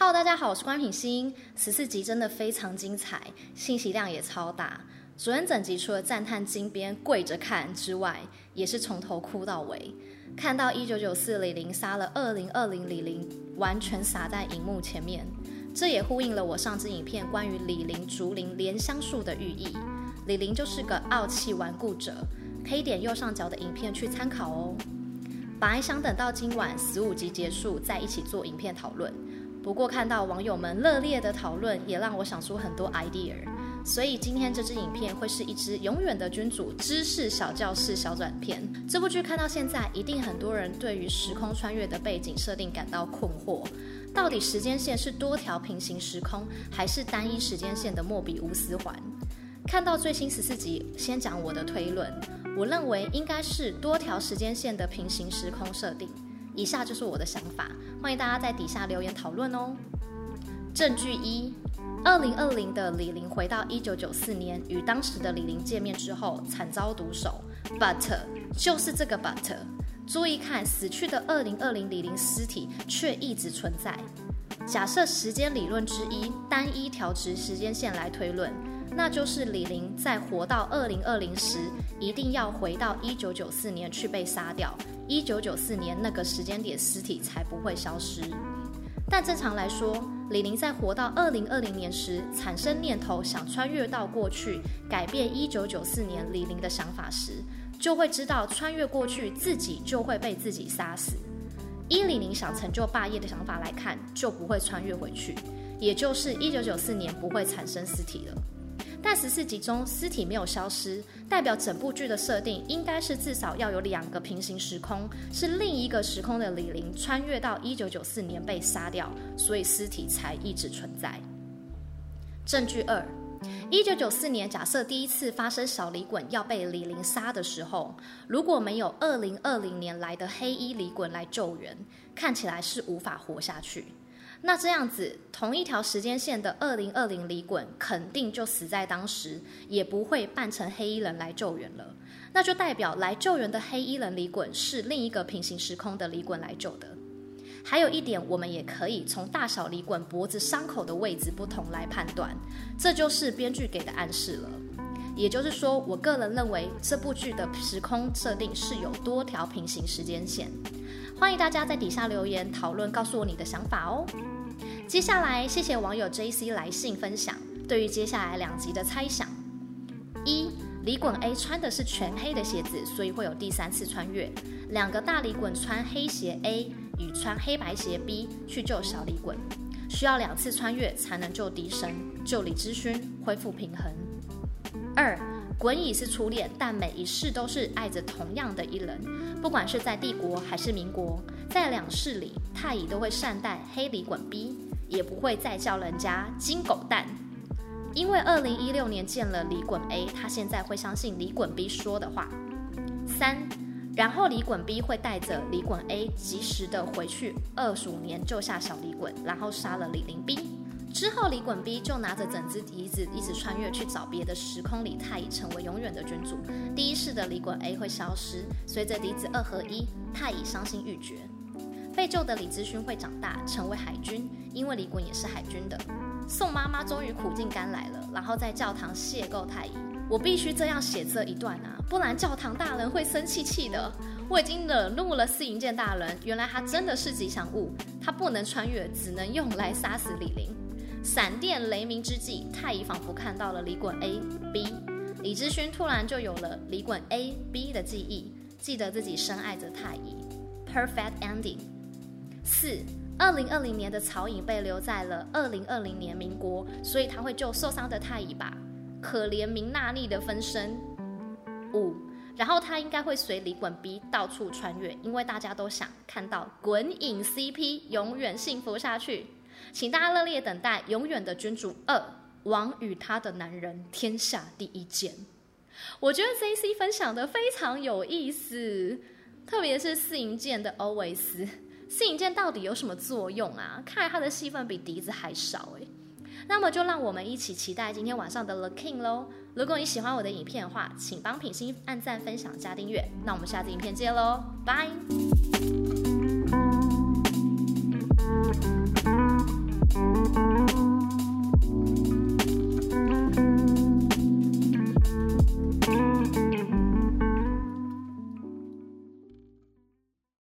Hello，大家好，我是关品欣。十四集真的非常精彩，信息量也超大。昨天整集除了赞叹金边跪着看之外，也是从头哭到尾。看到一九九四李霖杀了二零二零李霖，完全洒在荧幕前面。这也呼应了我上支影片关于李霖竹林莲香树的寓意。李霖就是个傲气顽固者，可以点右上角的影片去参考哦。本来想等到今晚十五集结束再一起做影片讨论。不过看到网友们热烈的讨论，也让我想出很多 idea。所以今天这支影片会是一支永远的君主知识小教室小短片。这部剧看到现在，一定很多人对于时空穿越的背景设定感到困惑。到底时间线是多条平行时空，还是单一时间线的莫比乌斯环？看到最新十四集，先讲我的推论。我认为应该是多条时间线的平行时空设定。以下就是我的想法，欢迎大家在底下留言讨论哦。证据一：二零二零的李玲回到一九九四年，与当时的李玲见面之后，惨遭毒手。But 就是这个 But，注意看，死去的二零二零李玲尸体却一直存在。假设时间理论之一，单一调直时间线来推论，那就是李玲在活到二零二零时，一定要回到一九九四年去被杀掉。一九九四年那个时间点，尸体才不会消失。但正常来说，李霖在活到二零二零年时，产生念头想穿越到过去，改变一九九四年李霖的想法时，就会知道穿越过去自己就会被自己杀死。依李霖想成就霸业的想法来看，就不会穿越回去，也就是一九九四年不会产生尸体了。但十四集中尸体没有消失，代表整部剧的设定应该是至少要有两个平行时空，是另一个时空的李霖穿越到一九九四年被杀掉，所以尸体才一直存在。证据二：一九九四年假设第一次发生小李衮要被李霖杀的时候，如果没有二零二零年来的黑衣李衮来救援，看起来是无法活下去。那这样子，同一条时间线的二零二零李衮肯定就死在当时，也不会扮成黑衣人来救援了。那就代表来救援的黑衣人李衮是另一个平行时空的李衮来救的。还有一点，我们也可以从大小李衮脖子伤口的位置不同来判断，这就是编剧给的暗示了。也就是说，我个人认为这部剧的时空设定是有多条平行时间线。欢迎大家在底下留言讨论，告诉我你的想法哦。接下来，谢谢网友 JC 来信分享对于接下来两集的猜想：一、李衮 A 穿的是全黑的鞋子，所以会有第三次穿越。两个大李衮穿黑鞋 A 与穿黑白鞋 B 去救小李衮，需要两次穿越才能救敌神、救李知勋，恢复平衡。二。滚乙是初恋，但每一世都是爱着同样的一人。不管是在帝国还是民国，在两世里，太乙都会善待黑李滚 B，也不会再叫人家金狗蛋。因为二零一六年见了李滚 A，他现在会相信李滚 B 说的话。三，然后李滚 B 会带着李滚 A 及时的回去二十五年救下小李滚，然后杀了李林 B。之后，李衮 B 就拿着整只笛子一直穿越去找别的时空里太乙成为永远的君主。第一世的李衮 A 会消失，随着笛子二合一，太乙伤心欲绝。被救的李知勋会长大成为海军，因为李衮也是海军的。宋妈妈终于苦尽甘来了，然后在教堂邂逅太乙。我必须这样写这一段啊，不然教堂大人会生气气的。我已经惹怒了四营剑大人，原来他真的是吉祥物，他不能穿越，只能用来杀死李陵。闪电雷鸣之际，太乙仿佛看到了李衮 A、B，李知勋突然就有了李衮 A、B 的记忆，记得自己深爱着太乙。Perfect ending。四，二零二零年的曹颖被留在了二零二零年民国，所以他会救受伤的太乙吧？可怜明娜丽的分身。五，然后他应该会随李衮 B 到处穿越，因为大家都想看到滚影 CP 永远幸福下去。请大家热烈等待《永远的君主二》，王与他的男人，天下第一剑。我觉得 JC 分享的非常有意思，特别是四营剑的 Always。四营剑到底有什么作用啊？看来他的戏份比笛子还少诶。那么就让我们一起期待今天晚上的 The King 喽！如果你喜欢我的影片的话，请帮品心按赞、分享、加订阅。那我们下次影片见喽，拜！